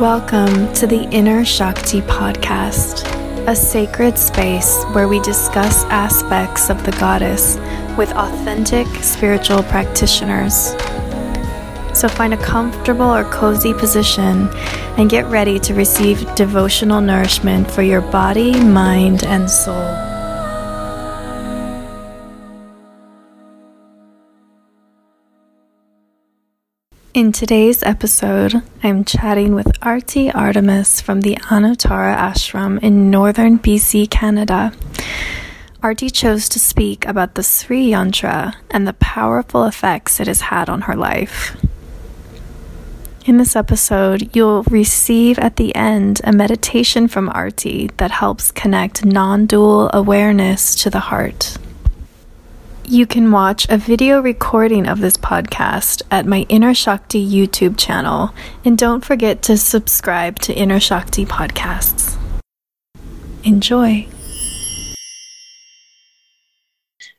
Welcome to the Inner Shakti podcast, a sacred space where we discuss aspects of the goddess with authentic spiritual practitioners. So find a comfortable or cozy position and get ready to receive devotional nourishment for your body, mind, and soul. In today's episode, I'm chatting with Arti Artemis from the Anuttara Ashram in northern BC, Canada. Arti chose to speak about the Sri Yantra and the powerful effects it has had on her life. In this episode, you'll receive at the end a meditation from Arti that helps connect non dual awareness to the heart. You can watch a video recording of this podcast at my Inner Shakti YouTube channel, and don't forget to subscribe to Inner Shakti podcasts. Enjoy.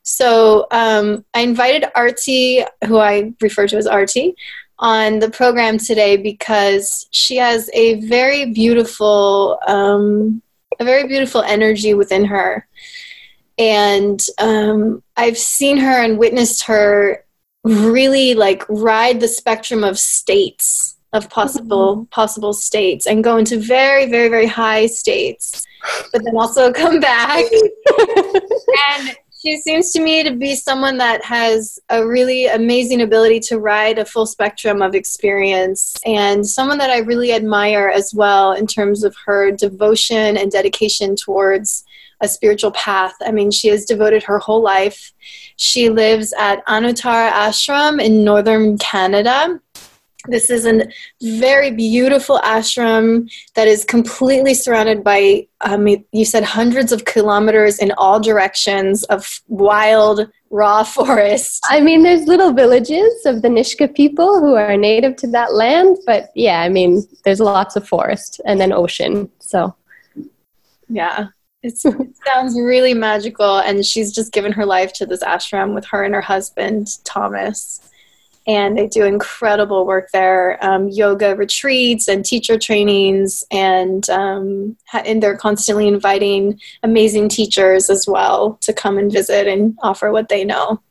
So, um, I invited Arti, who I refer to as Arti, on the program today because she has a very beautiful, um, a very beautiful energy within her and um, I've seen her and witnessed her really like ride the spectrum of states of possible mm-hmm. possible states and go into very very very high states but then also come back and she seems to me to be someone that has a really amazing ability to ride a full spectrum of experience and someone that I really admire as well in terms of her devotion and dedication towards a spiritual path. I mean, she has devoted her whole life. She lives at Anuttara Ashram in northern Canada. This is a very beautiful ashram that is completely surrounded by, um, you said, hundreds of kilometers in all directions of wild, raw forest. I mean, there's little villages of the Nisga'a people who are native to that land, but yeah, I mean, there's lots of forest and then ocean. So, yeah, it sounds really magical, and she's just given her life to this ashram with her and her husband Thomas, and they do incredible work there, um, yoga retreats and teacher trainings, and um, and they're constantly inviting amazing teachers as well to come and visit and offer what they know.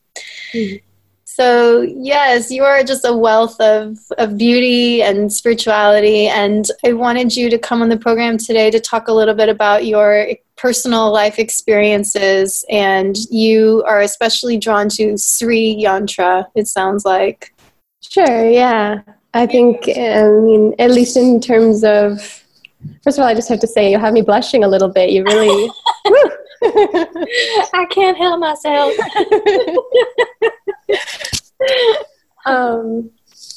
Mm-hmm. So, yes, you are just a wealth of, of beauty and spirituality. And I wanted you to come on the program today to talk a little bit about your personal life experiences. And you are especially drawn to Sri Yantra, it sounds like. Sure, yeah. I think, I mean, at least in terms of, first of all, I just have to say, you have me blushing a little bit. You really. I can't help myself. um,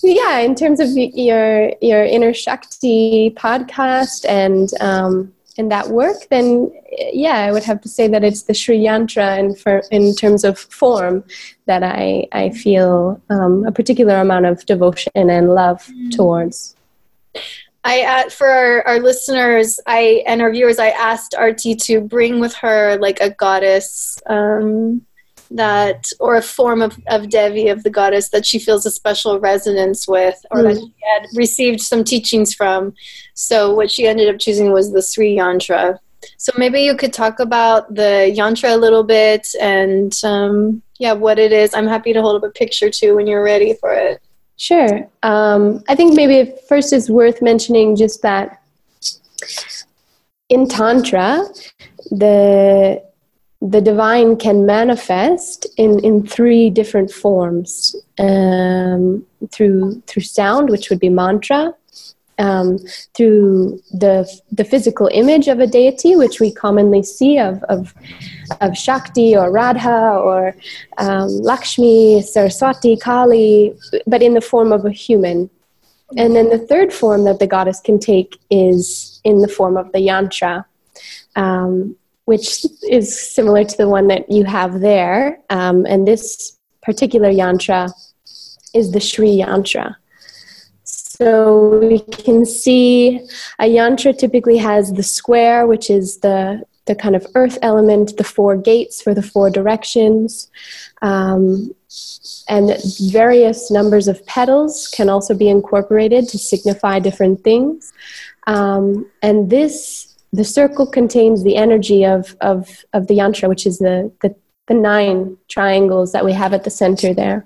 yeah, in terms of your your inner Shakti podcast and um, and that work, then yeah, I would have to say that it's the Sri Yantra in for, in terms of form that I I feel um, a particular amount of devotion and love mm. towards. I uh, for our, our listeners, I and our viewers, I asked Arti to bring with her like a goddess um, that, or a form of, of Devi of the goddess that she feels a special resonance with, or mm. that she had received some teachings from. So what she ended up choosing was the Sri Yantra. So maybe you could talk about the yantra a little bit and um, yeah, what it is. I'm happy to hold up a picture too when you're ready for it. Sure. Um, I think maybe first it's worth mentioning just that in Tantra, the the divine can manifest in, in three different forms um, through through sound, which would be mantra, um, through the the physical image of a deity, which we commonly see of of, of Shakti or Radha or um, Lakshmi, Saraswati, Kali, but in the form of a human. And then the third form that the goddess can take is in the form of the yantra, um, which is similar to the one that you have there. Um, and this particular yantra is the Sri yantra. So we can see a yantra typically has the square, which is the the kind of earth element, the four gates for the four directions, um, and various numbers of petals can also be incorporated to signify different things. Um, and this, the circle contains the energy of, of, of the yantra, which is the, the, the nine triangles that we have at the center there.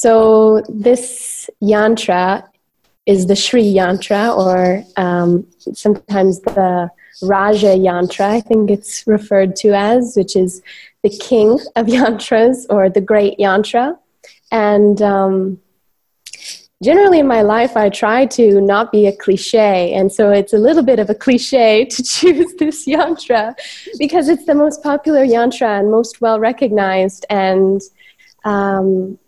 So this yantra is the Sri yantra, or um, sometimes the Raja yantra, I think it's referred to as, which is the king of yantras or the great yantra. And um, generally in my life, I try to not be a cliche. And so it's a little bit of a cliche to choose this yantra because it's the most popular yantra and most well recognized. And um,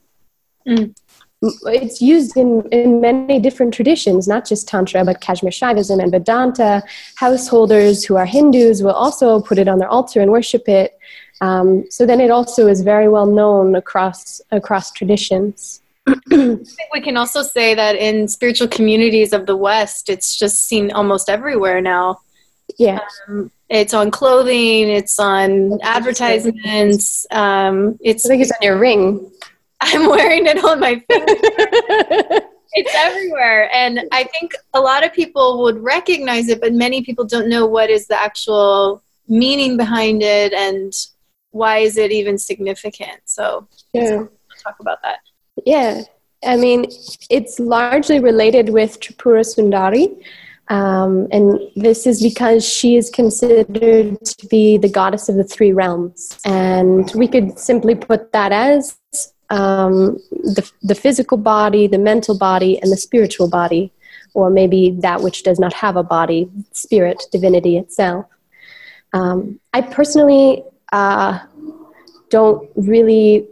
mm it's used in, in many different traditions, not just Tantra, but Kashmir Shaivism and Vedanta. Householders who are Hindus will also put it on their altar and worship it. Um, so then it also is very well known across, across traditions. I think we can also say that in spiritual communities of the West, it's just seen almost everywhere now. Yeah. Um, it's on clothing, it's on advertisements. Um, it's I think it's on your ring. I'm wearing it on my finger. it's everywhere. And I think a lot of people would recognize it, but many people don't know what is the actual meaning behind it and why is it even significant. So, yeah. talk about that. Yeah. I mean, it's largely related with Tripura Sundari. Um, and this is because she is considered to be the goddess of the three realms. And we could simply put that as um, the, the physical body, the mental body, and the spiritual body, or maybe that which does not have a body, spirit, divinity itself. Um, I personally uh, don't really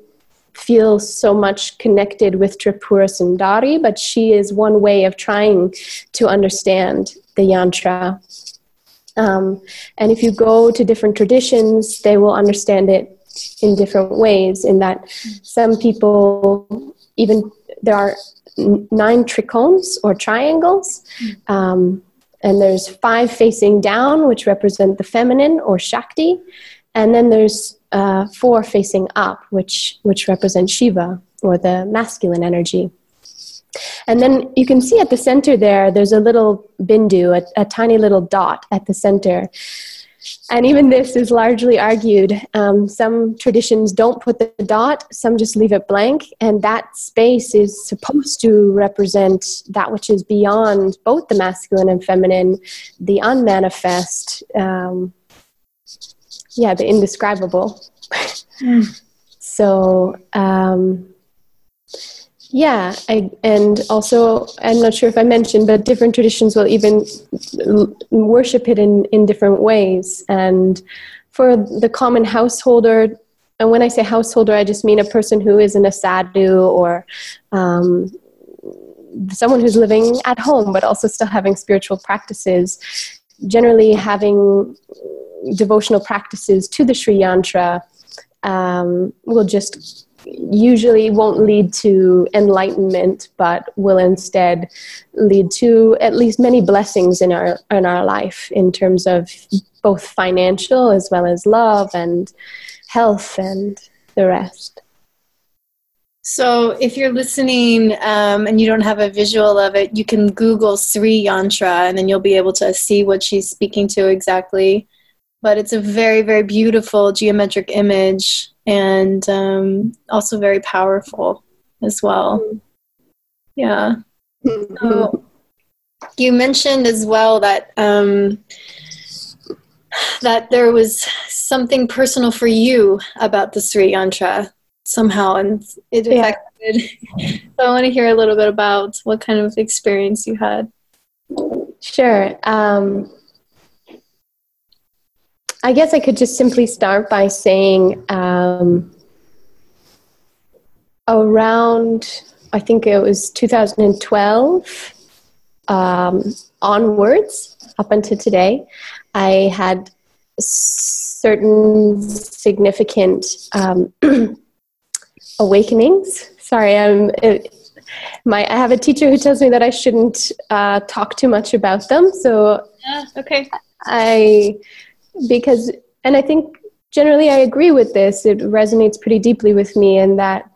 feel so much connected with Tripura Sundari, but she is one way of trying to understand the yantra. Um, and if you go to different traditions, they will understand it in different ways in that some people even there are nine trikonas or triangles um, and there's five facing down which represent the feminine or shakti and then there's uh, four facing up which which represent shiva or the masculine energy. And then you can see at the center there there's a little bindu a, a tiny little dot at the center and even this is largely argued. Um, some traditions don't put the dot, some just leave it blank, and that space is supposed to represent that which is beyond both the masculine and feminine, the unmanifest, um, yeah, the indescribable. Mm. so, um, yeah, I, and also I'm not sure if I mentioned, but different traditions will even worship it in, in different ways. And for the common householder, and when I say householder, I just mean a person who isn't a sadhu or um, someone who's living at home but also still having spiritual practices. Generally, having devotional practices to the Sri Yantra um, will just usually won't lead to enlightenment but will instead lead to at least many blessings in our in our life in terms of both financial as well as love and health and the rest. So if you're listening um, and you don't have a visual of it you can google sri yantra and then you'll be able to see what she's speaking to exactly but it's a very very beautiful geometric image and um, also very powerful as well yeah so you mentioned as well that um, that there was something personal for you about the Sri Yantra somehow, and it affected. Yeah. so I want to hear a little bit about what kind of experience you had. Sure. Um, I guess I could just simply start by saying um, around, I think it was 2012 um, onwards, up until today, I had certain significant um, awakenings. Sorry, I'm. It, my I have a teacher who tells me that I shouldn't uh, talk too much about them. So yeah, okay. I because, and I think generally I agree with this. It resonates pretty deeply with me, and that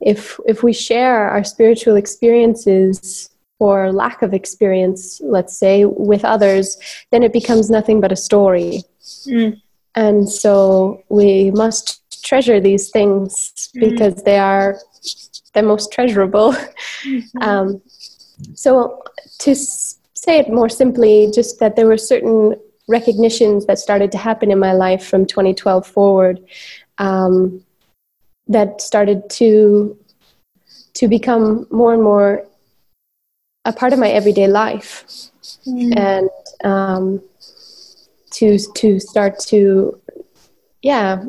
if if we share our spiritual experiences or lack of experience, let's say, with others, then it becomes nothing but a story. Mm. And so we must treasure these things mm. because they are the most treasurable. Mm-hmm. Um, so to say it more simply, just that there were certain recognitions that started to happen in my life from 2012 forward um, that started to to become more and more a part of my everyday life mm. and um, to to start to yeah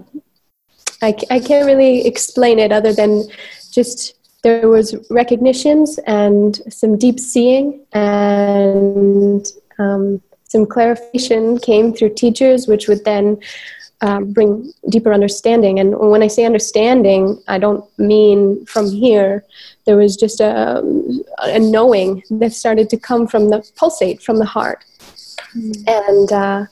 I, I can't really explain it other than just there was recognitions and some deep seeing and um, some clarification came through teachers which would then um, bring deeper understanding. And when i say understanding i don't mean from here. There was just a, a knowing that started to come from the pulsate from the heart. Mm. and uh,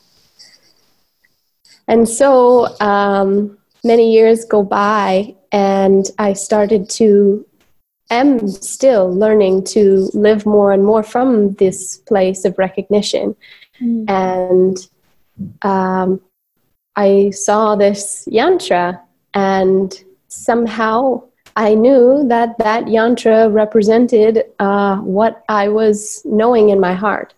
and so um, many years go by and i started to am still learning to live more and more from this place of recognition mm. and um, i saw this yantra and somehow i knew that that yantra represented uh, what i was knowing in my heart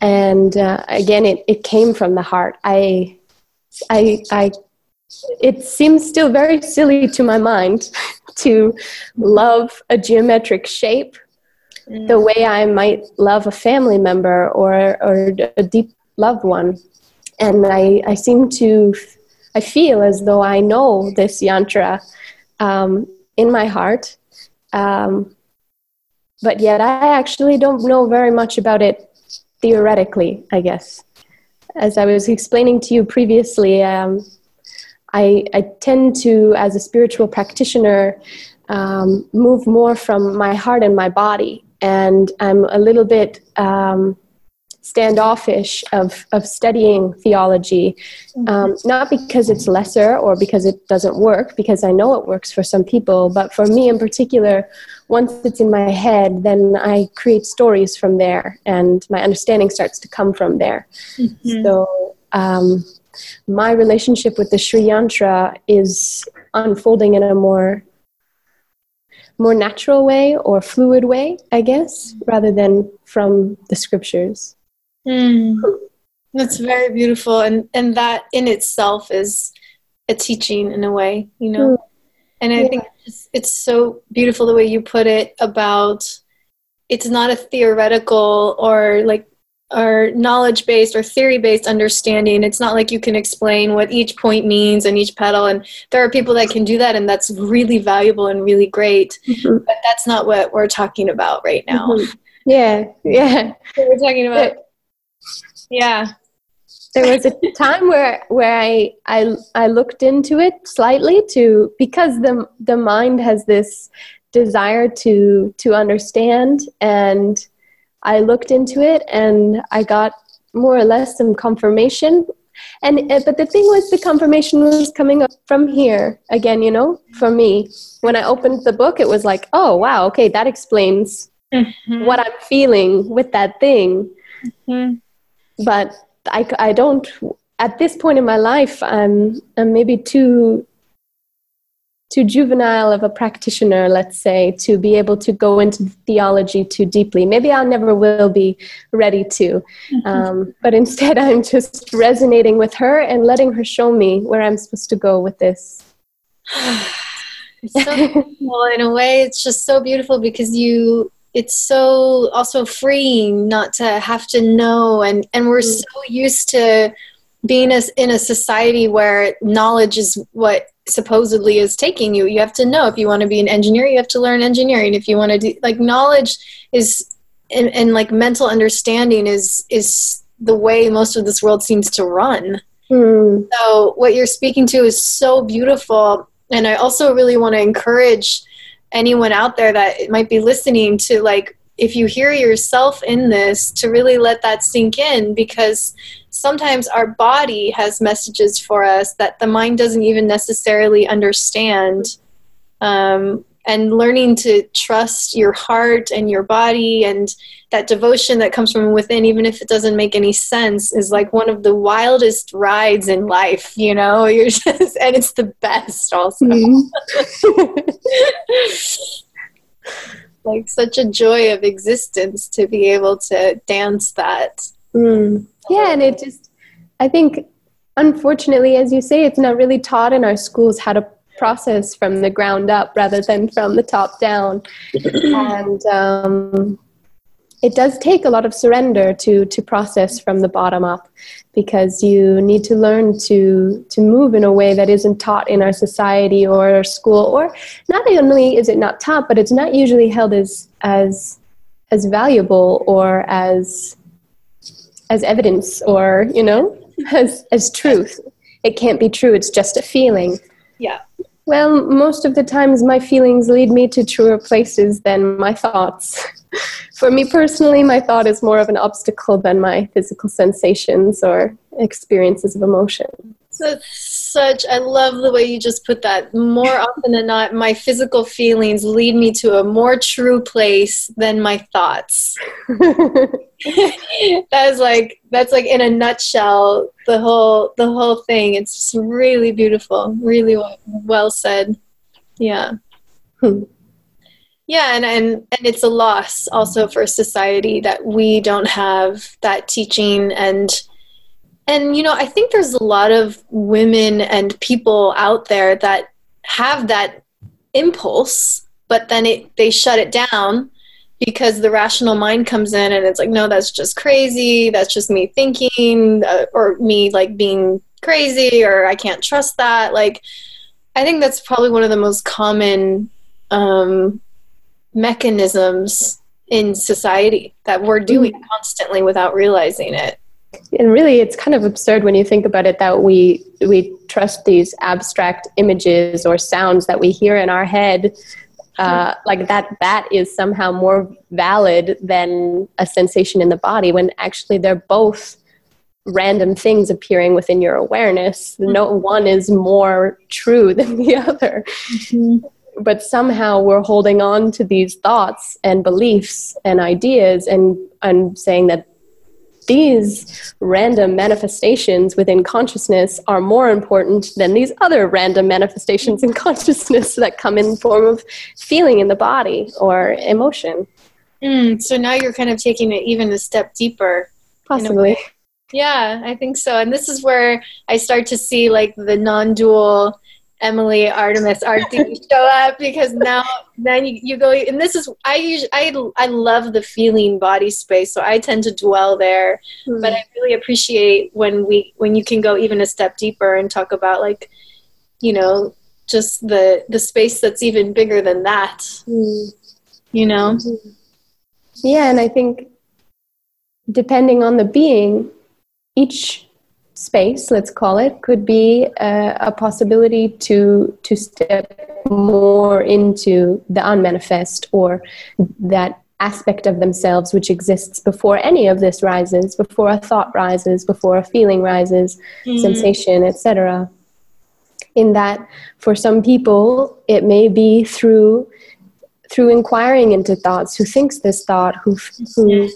and uh, again it, it came from the heart i i i it seems still very silly to my mind to love a geometric shape mm. the way I might love a family member or, or a deep loved one. And I, I seem to, I feel as though I know this yantra um, in my heart. Um, but yet I actually don't know very much about it theoretically, I guess. As I was explaining to you previously, um, I, I tend to, as a spiritual practitioner, um, move more from my heart and my body. And I'm a little bit um, standoffish of, of studying theology, um, not because it's lesser or because it doesn't work, because I know it works for some people, but for me in particular, once it's in my head, then I create stories from there, and my understanding starts to come from there. Mm-hmm. So, um, my relationship with the Sri Yantra is unfolding in a more more natural way or fluid way, I guess, rather than from the scriptures. Mm. That's very beautiful, and and that in itself is a teaching in a way, you know. Mm. And I yeah. think it's, it's so beautiful the way you put it about it's not a theoretical or like or knowledge based or theory based understanding. It's not like you can explain what each point means and each petal. And there are people that can do that, and that's really valuable and really great. Mm-hmm. But that's not what we're talking about right now. Mm-hmm. Yeah, yeah. we're talking about. Yeah. There was a time where where I, I I looked into it slightly to because the the mind has this desire to to understand and I looked into it and I got more or less some confirmation. And uh, but the thing was, the confirmation was coming up from here again. You know, for me, when I opened the book, it was like, oh wow, okay, that explains mm-hmm. what I'm feeling with that thing. Mm-hmm. But I, I don't at this point in my life. I'm, I'm maybe too too juvenile of a practitioner, let's say, to be able to go into theology too deeply. Maybe I never will be ready to. Mm-hmm. Um, but instead, I'm just resonating with her and letting her show me where I'm supposed to go with this. it's so beautiful. In a way, it's just so beautiful because you it's so also freeing not to have to know and and we're mm. so used to being in a society where knowledge is what supposedly is taking you. You have to know if you want to be an engineer, you have to learn engineering. If you want to do like knowledge is and, and like mental understanding is is the way most of this world seems to run. Mm. So what you're speaking to is so beautiful, and I also really want to encourage anyone out there that might be listening to like if you hear yourself in this to really let that sink in because sometimes our body has messages for us that the mind doesn't even necessarily understand. Um, and learning to trust your heart and your body and that devotion that comes from within even if it doesn't make any sense is like one of the wildest rides in life you know you're just and it's the best also mm-hmm. like such a joy of existence to be able to dance that mm. Yeah and it just i think unfortunately as you say it's not really taught in our schools how to process from the ground up rather than from the top down. and um, it does take a lot of surrender to to process from the bottom up because you need to learn to to move in a way that isn't taught in our society or our school or not only is it not taught but it's not usually held as as as valuable or as as evidence or you know as as truth it can't be true it's just a feeling yeah well, most of the times my feelings lead me to truer places than my thoughts. For me personally, my thought is more of an obstacle than my physical sensations or experiences of emotion. So such I love the way you just put that. More often than not, my physical feelings lead me to a more true place than my thoughts. that's like that's like in a nutshell the whole the whole thing. It's really beautiful, really well said. Yeah. Hmm. Yeah, and, and and it's a loss also for society that we don't have that teaching and and you know i think there's a lot of women and people out there that have that impulse but then it, they shut it down because the rational mind comes in and it's like no that's just crazy. That's just me thinking uh, or me like being crazy or i can't trust that. Like i think that's probably one of the most common um, mechanisms in society that we're doing mm. constantly without realizing it and really it's kind of absurd when you think about it that we we trust these abstract images or sounds that we hear in our head uh, like that that is somehow more valid than a sensation in the body when actually they're both random things appearing within your awareness mm-hmm. no one is more true than the other mm-hmm. but somehow we're holding on to these thoughts and beliefs and ideas and and saying that these random manifestations within consciousness are more important than these other random manifestations in consciousness that come in form of feeling in the body or emotion. Mm, so now you're kind of taking it even a step deeper. Possibly. Yeah, I think so. And this is where I start to see like the non-dual Emily Artemis Arti show up because now then you, you go and this is I usually I I love the feeling body space so I tend to dwell there mm. but I really appreciate when we when you can go even a step deeper and talk about like you know just the the space that's even bigger than that mm. you know yeah and I think depending on the being each space, let's call it, could be a, a possibility to to step more into the unmanifest or that aspect of themselves which exists before any of this rises, before a thought rises, before a feeling rises, mm. sensation, etc. In that, for some people, it may be through through inquiring into thoughts. Who thinks this thought? Who who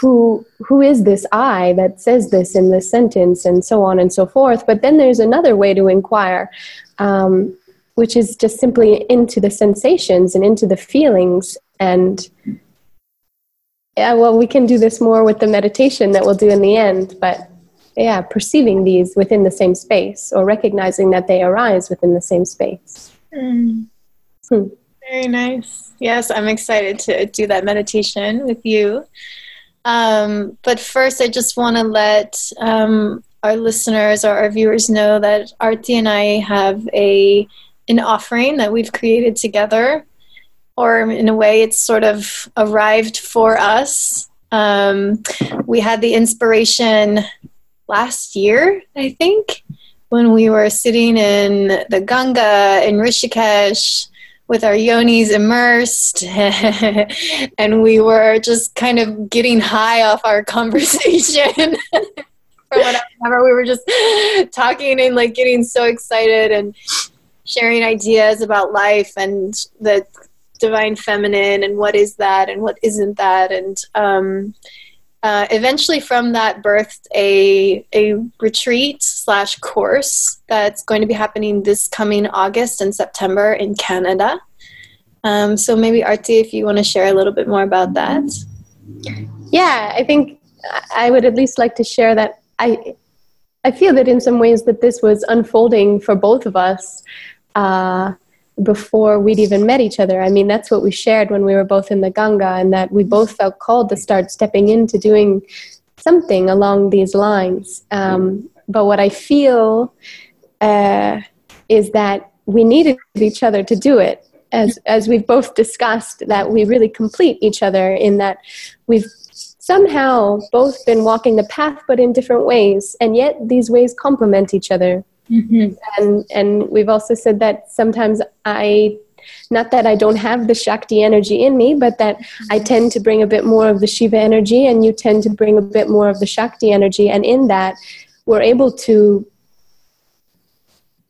who who is this I that says this in this sentence and so on and so forth. But then there's another way to inquire, um, which is just simply into the sensations and into the feelings. And yeah, well, we can do this more with the meditation that we'll do in the end. But yeah, perceiving these within the same space or recognizing that they arise within the same space. Mm. Hmm. Very nice. Yes, I'm excited to do that meditation with you. Um, but first, I just want to let um, our listeners or our viewers know that Arti and I have a an offering that we've created together, or in a way, it's sort of arrived for us. Um, we had the inspiration last year, I think, when we were sitting in the Ganga in Rishikesh with our yonis immersed and we were just kind of getting high off our conversation or whatever. We were just talking and like getting so excited and sharing ideas about life and the divine feminine and what is that and what isn't that and um, uh, eventually from that birthed a, a retreat slash course that's going to be happening this coming august and september in canada. Um, so maybe arti if you want to share a little bit more about that. Yeah i think i would at least like to share that i i feel that in some ways that this was unfolding for both of us. Uh, before we'd even met each other. I mean, that's what we shared when we were both in the Ganga, and that we both felt called to start stepping into doing something along these lines. Um, but what I feel uh, is that we needed each other to do it. As, as we've both discussed, that we really complete each other in that we've somehow both been walking the path, but in different ways, and yet these ways complement each other. Mm-hmm. And and we've also said that sometimes I not that I don't have the Shakti energy in me, but that I tend to bring a bit more of the Shiva energy, and you tend to bring a bit more of the Shakti energy. And in that, we're able to,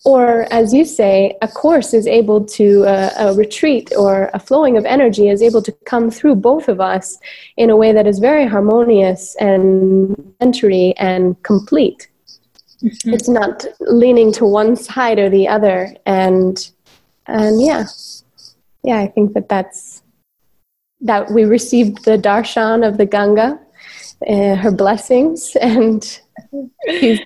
or as you say, a course is able to, uh, a retreat or a flowing of energy is able to come through both of us in a way that is very harmonious and entry and complete. Mm-hmm. It's not leaning to one side or the other, and and yeah, yeah, I think that that's that we received the darshan of the Ganga, uh, her blessings, and he's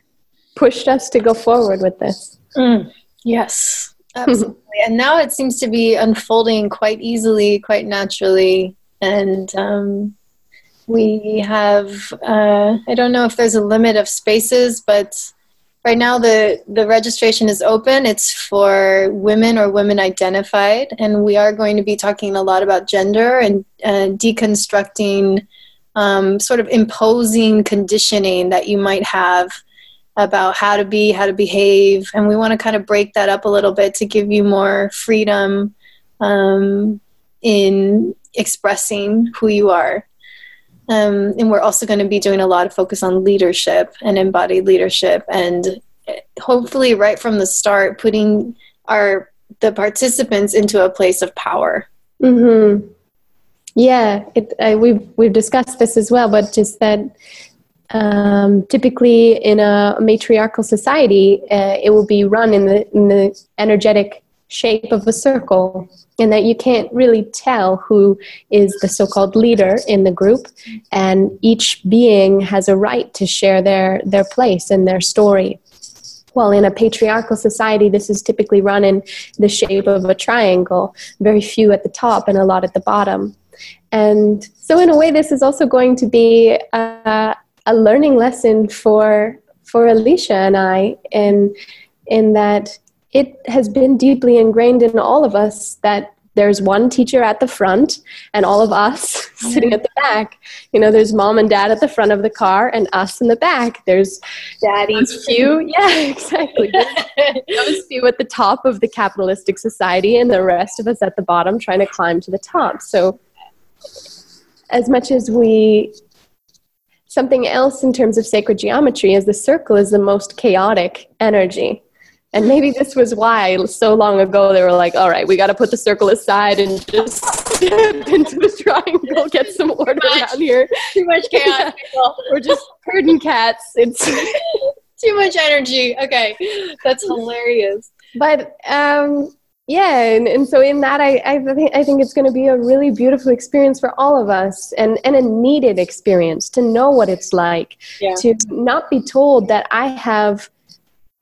pushed us to go forward with this. Mm. Yes, absolutely. and now it seems to be unfolding quite easily, quite naturally, and um, we have. Uh, I don't know if there's a limit of spaces, but Right now, the, the registration is open. It's for women or women identified, and we are going to be talking a lot about gender and uh, deconstructing um, sort of imposing conditioning that you might have about how to be, how to behave, and we want to kind of break that up a little bit to give you more freedom um, in expressing who you are. Um, and we're also going to be doing a lot of focus on leadership and embodied leadership, and hopefully, right from the start, putting our the participants into a place of power. Mm-hmm. Yeah, it, we've we've discussed this as well, but just that um, typically in a matriarchal society, uh, it will be run in the in the energetic shape of a circle and that you can't really tell who is the so-called leader in the group and each being has a right to share their their place and their story well, in a patriarchal society, this is typically run in the shape of a triangle, very few at the top and a lot at the bottom. And so, in a way, this is also going to be a, a learning lesson for for Alicia and I, in in that it has been deeply ingrained in all of us that there's one teacher at the front and all of us sitting at the back. You know, there's mom and dad at the front of the car and us in the back. There's daddy's few. Yeah, exactly. those few at the top of the capitalistic society and the rest of us at the bottom trying to climb to the top. So as much as we something else in terms of sacred geometry is the circle is the most chaotic energy and maybe this was why so long ago they were like, all right, we got to put the circle aside and just step into the triangle, get some order around here. Too much chaos. We're just herding cats. It's too much energy. Okay, that's hilarious. But um, yeah, and, and so in that, I, I think I think it's going to be a really beautiful experience for all of us, and and a needed experience to know what it's like yeah. to not be told that I have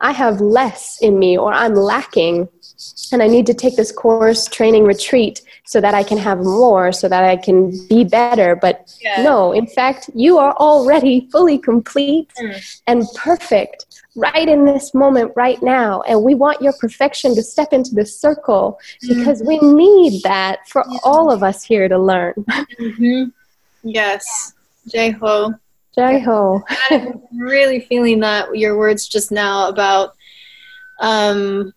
I have less in me or I'm lacking and I need to take this course, training, retreat so that I can have more, so that I can be better. But yeah. no, in fact, you are already fully complete mm. and perfect right in this moment, right now. And we want your perfection to step into the circle because mm. we need that for yeah. all of us here to learn. Mm-hmm. Yes. Jai Ho. Jai Ho. I'm really feeling that your words just now about um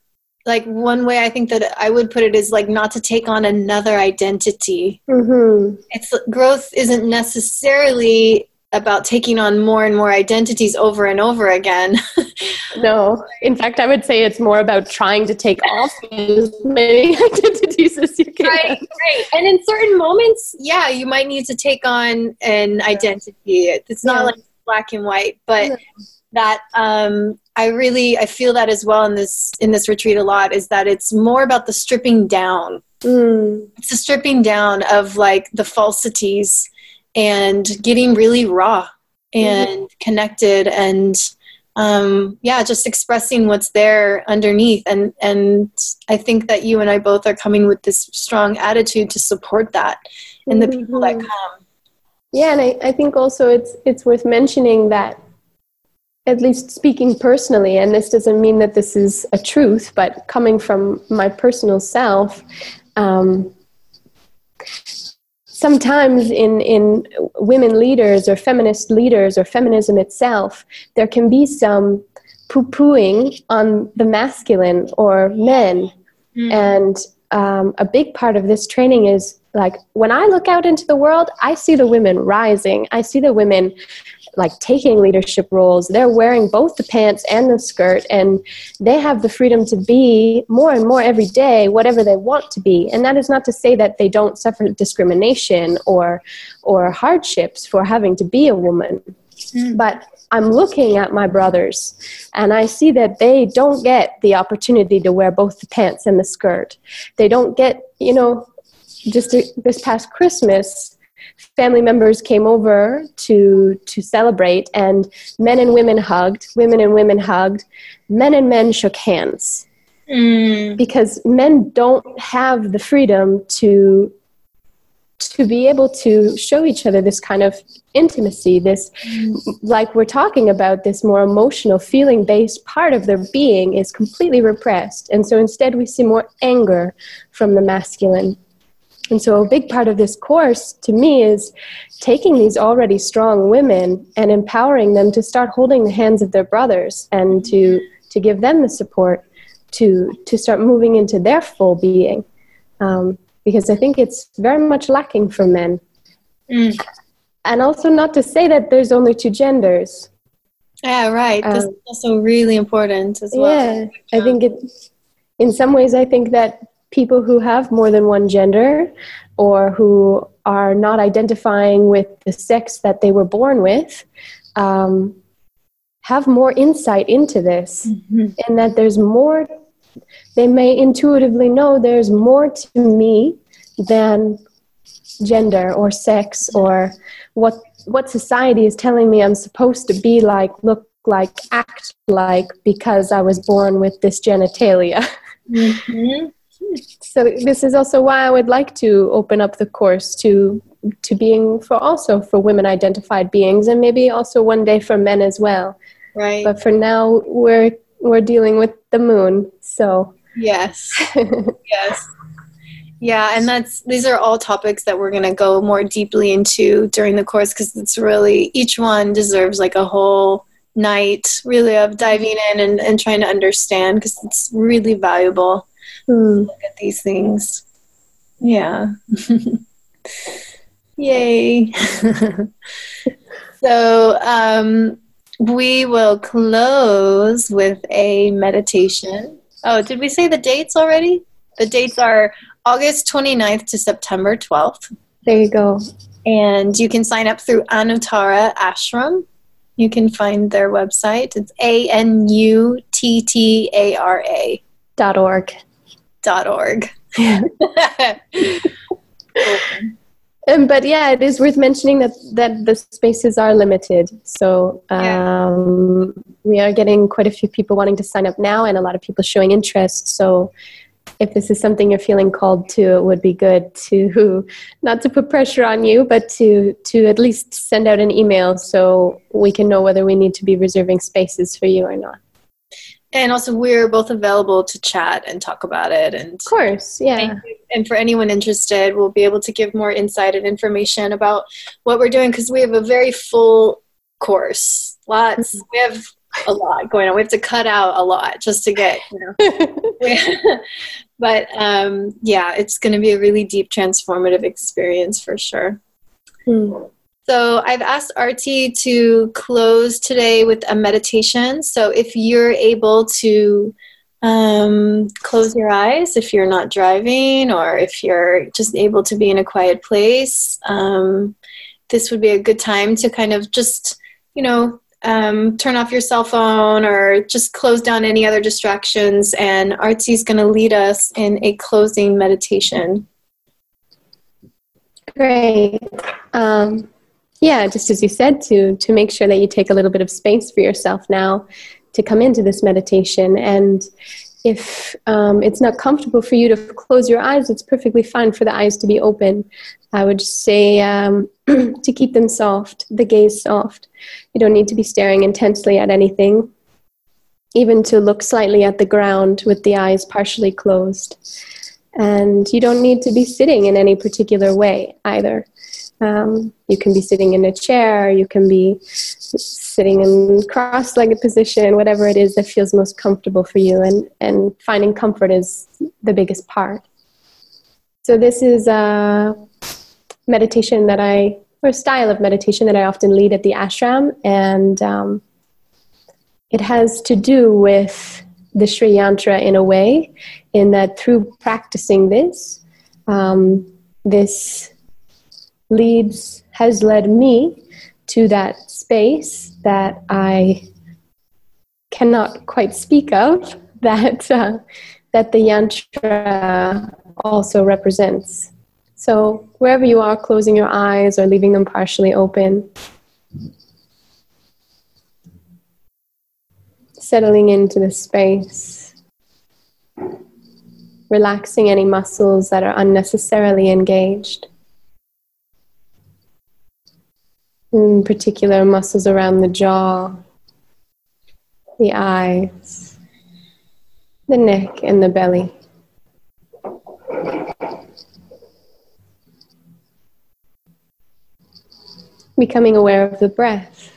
like one way I think that I would put it is like not to take on another identity. Mm-hmm. It's growth isn't necessarily about taking on more and more identities over and over again. no, in fact, I would say it's more about trying to take off as many identities as you can. Right, right. And in certain moments, yeah, you might need to take on an identity. It's not yeah. like black and white, but yeah. that um, I really I feel that as well in this in this retreat a lot is that it's more about the stripping down. Mm. It's the stripping down of like the falsities and getting really raw and mm-hmm. connected and um, yeah, just expressing what's there underneath. And, and I think that you and I both are coming with this strong attitude to support that and the people that mm-hmm. come. Yeah, and I, I think also it's it's worth mentioning that at least speaking personally, and this doesn't mean that this is a truth, but coming from my personal self, um, sometimes in, in women leaders or feminist leaders or feminism itself, there can be some poo pooing on the masculine or men. Mm. And um, a big part of this training is like when I look out into the world, I see the women rising. I see the women like taking leadership roles they're wearing both the pants and the skirt and they have the freedom to be more and more every day whatever they want to be and that is not to say that they don't suffer discrimination or or hardships for having to be a woman mm. but I'm looking at my brothers and I see that they don't get the opportunity to wear both the pants and the skirt. They don't get, you know, just this past Christmas, family members came over to to celebrate and men and women hugged women and women hugged men and men shook hands mm. because men don't have the freedom to to be able to show each other this kind of intimacy this mm. like we're talking about this more emotional feeling based part of their being is completely repressed and so instead we see more anger from the masculine and so, a big part of this course to me is taking these already strong women and empowering them to start holding the hands of their brothers and to, to give them the support to, to start moving into their full being. Um, because I think it's very much lacking for men. Mm. And also, not to say that there's only two genders. Yeah, right. Um, this is also really important as well. Yeah, I think it, in some ways, I think that people who have more than one gender or who are not identifying with the sex that they were born with um, have more insight into this mm-hmm. and that there's more they may intuitively know there's more to me than gender or sex or what what society is telling me I'm supposed to be like, look like, act like because I was born with this genitalia. Mm-hmm so this is also why I would like to open up the course to to being for also for women identified beings and maybe also one day for men as well. Right. But for now we're we're dealing with the moon. So Yes. yes. Yeah, and that's these are all topics that we're going to go more deeply into during the course because it's really each one deserves like a whole night really of diving in and, and trying to understand because it's really valuable mm. look at these things. Yeah. Yay. so um, we will close with a meditation. Oh, did we say the dates already? The dates are August 29th to September 12th. There you go. And you can sign up through Anuttara Ashram. You can find their website. It's A N U T T A R A dot org org. um, but yeah, it is worth mentioning that that the spaces are limited. So um, yeah. we are getting quite a few people wanting to sign up now, and a lot of people showing interest. So if this is something you're feeling called to, it would be good to not to put pressure on you, but to to at least send out an email so we can know whether we need to be reserving spaces for you or not and also we're both available to chat and talk about it and of course yeah. And for anyone interested we'll be able to give more insight and information about what we're doing because we have a very full course. Lots mm-hmm. we have a lot going on. We have to cut out a lot just to get you know. But um, yeah it's going to be a really deep transformative experience for sure. Mm. So I've asked Arti to close today with a meditation. So if you're able to um, close your eyes, if you're not driving or if you're just able to be in a quiet place, um, this would be a good time to kind of just, you know, um, turn off your cell phone or just close down any other distractions. And Arti is going to lead us in a closing meditation. Great. Um, yeah, just as you said, to to make sure that you take a little bit of space for yourself now to come into this meditation. And if um, it's not comfortable for you to close your eyes, it's perfectly fine for the eyes to be open. I would say um, to keep them soft, the gaze soft. You don't need to be staring intensely at anything, even to look slightly at the ground with the eyes partially closed. And you don't need to be sitting in any particular way either. Um, you can be sitting in a chair, you can be sitting in cross legged position, whatever it is that feels most comfortable for you, and, and finding comfort is the biggest part. So, this is a meditation that I, or style of meditation that I often lead at the ashram, and um, it has to do with the Sri Yantra in a way, in that through practicing this, um, this leads has led me to that space that I cannot quite speak of that uh, that the yantra also represents. So wherever you are, closing your eyes or leaving them partially open, settling into the space, relaxing any muscles that are unnecessarily engaged. In particular muscles around the jaw, the eyes, the neck, and the belly. Becoming aware of the breath,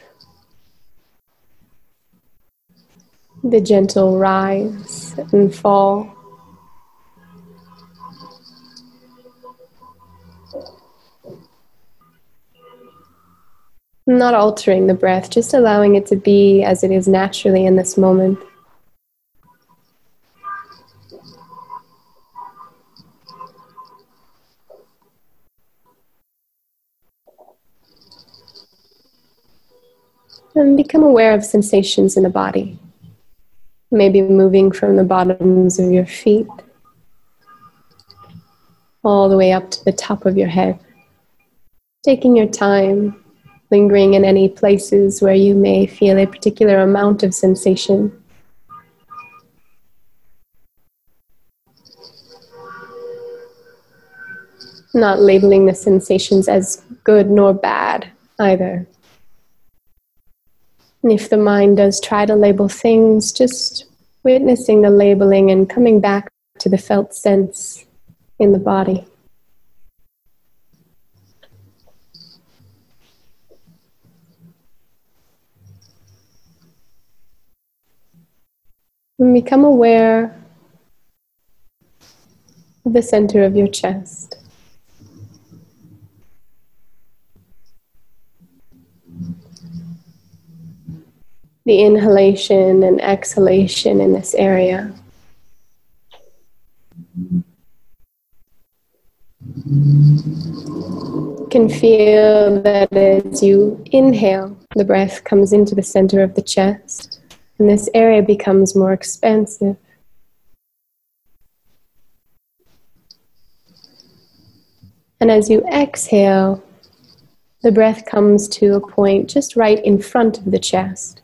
the gentle rise and fall. Not altering the breath, just allowing it to be as it is naturally in this moment. And become aware of sensations in the body. Maybe moving from the bottoms of your feet all the way up to the top of your head. Taking your time lingering in any places where you may feel a particular amount of sensation. Not labeling the sensations as good nor bad either. And if the mind does try to label things, just witnessing the labeling and coming back to the felt sense in the body. And become aware of the center of your chest. The inhalation and exhalation in this area. You can feel that as you inhale, the breath comes into the center of the chest and this area becomes more expansive. And as you exhale, the breath comes to a point just right in front of the chest.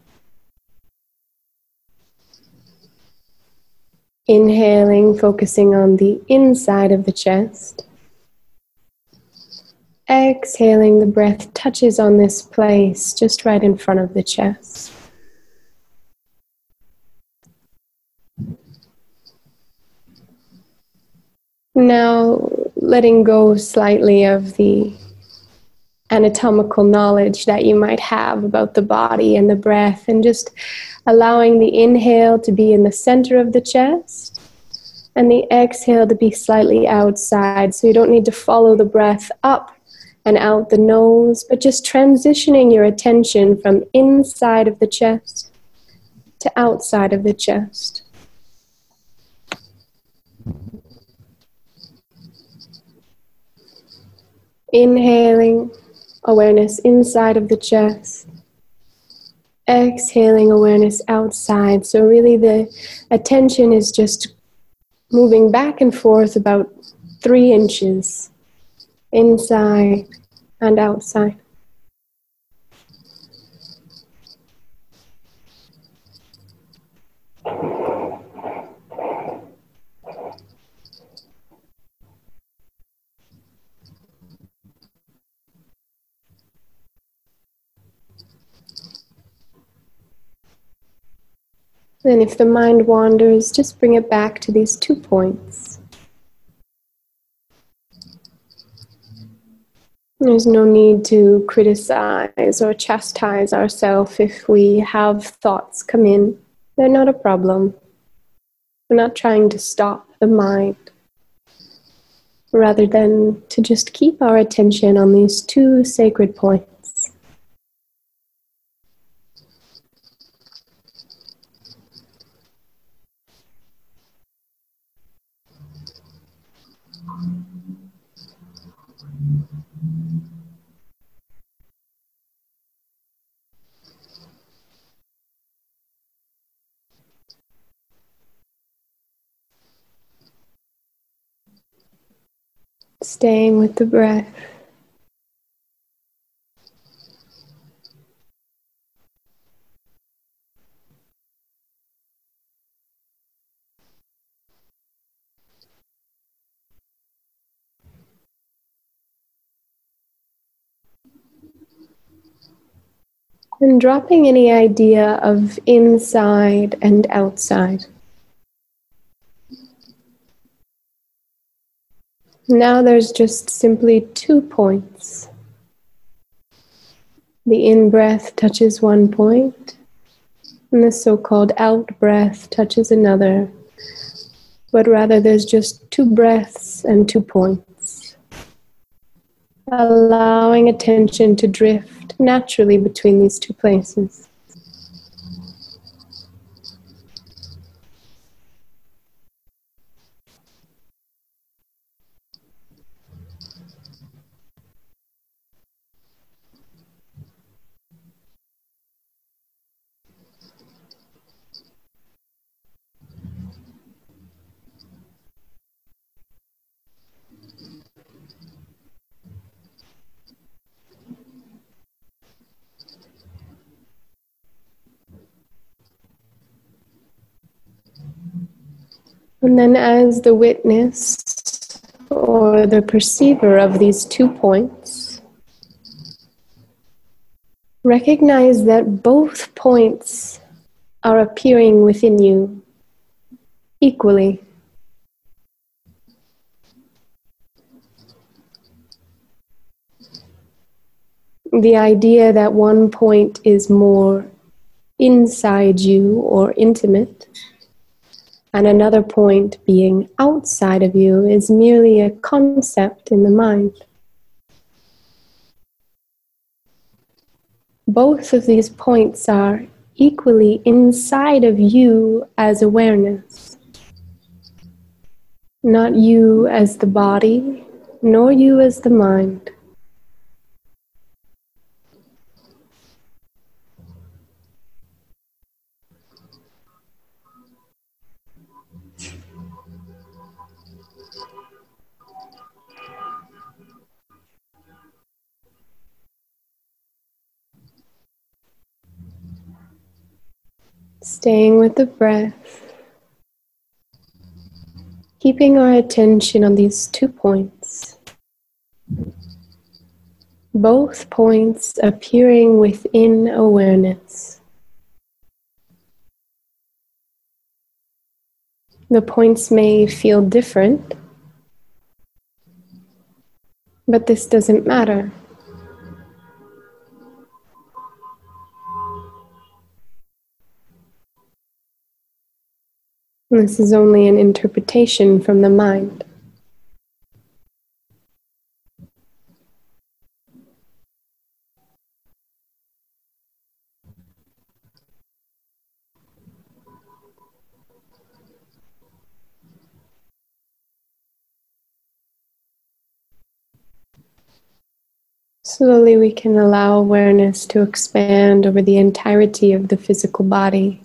Inhaling, focusing on the inside of the chest. Exhaling, the breath touches on this place just right in front of the chest. Now, letting go slightly of the anatomical knowledge that you might have about the body and the breath, and just allowing the inhale to be in the center of the chest and the exhale to be slightly outside. So you don't need to follow the breath up and out the nose, but just transitioning your attention from inside of the chest to outside of the chest. Inhaling awareness inside of the chest. Exhaling awareness outside. So, really, the attention is just moving back and forth about three inches inside and outside. Then, if the mind wanders, just bring it back to these two points. There's no need to criticize or chastise ourselves if we have thoughts come in. They're not a problem. We're not trying to stop the mind, rather than to just keep our attention on these two sacred points. Staying with the breath. And dropping any idea of inside and outside. Now there's just simply two points. The in breath touches one point, and the so called out breath touches another. But rather, there's just two breaths and two points. Allowing attention to drift naturally between these two places. And then, as the witness or the perceiver of these two points, recognize that both points are appearing within you equally. The idea that one point is more inside you or intimate and another point being outside of you is merely a concept in the mind. Both of these points are equally inside of you as awareness. Not you as the body, nor you as the mind. Staying with the breath, keeping our attention on these two points, both points appearing within awareness. The points may feel different, but this doesn't matter. This is only an interpretation from the mind. Slowly, we can allow awareness to expand over the entirety of the physical body.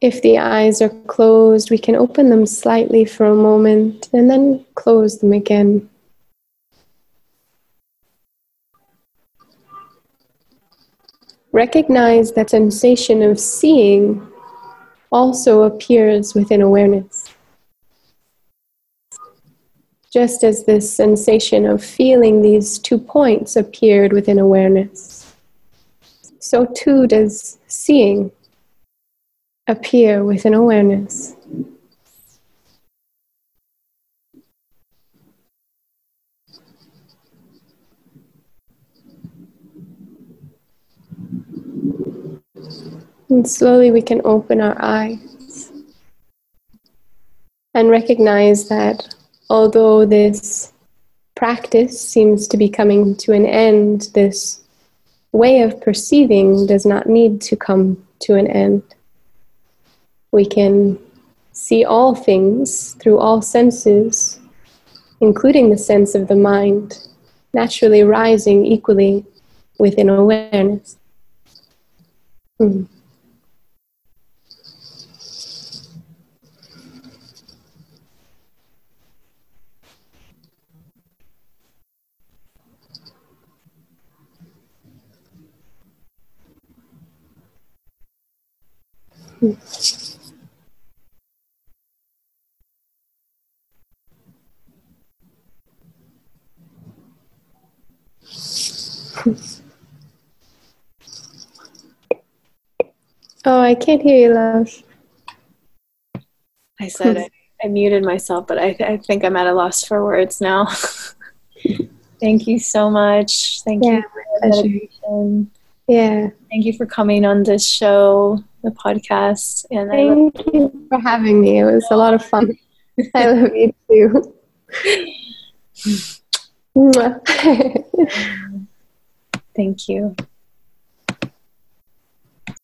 If the eyes are closed, we can open them slightly for a moment and then close them again. Recognize that sensation of seeing also appears within awareness. Just as this sensation of feeling these two points appeared within awareness, so too does seeing appear within awareness. And slowly we can open our eyes and recognize that although this practice seems to be coming to an end, this way of perceiving does not need to come to an end. We can see all things through all senses, including the sense of the mind, naturally rising equally within awareness. Mm. Oh, I can't hear you, love. I said I, I muted myself, but I, I think I'm at a loss for words now. Thank you so much. Thank Yeah, you for the pleasure. meditation. Yeah. Thank you for coming on this show, the podcast. And I love Thank you for having me. It was a lot of fun. I love you too. Thank you.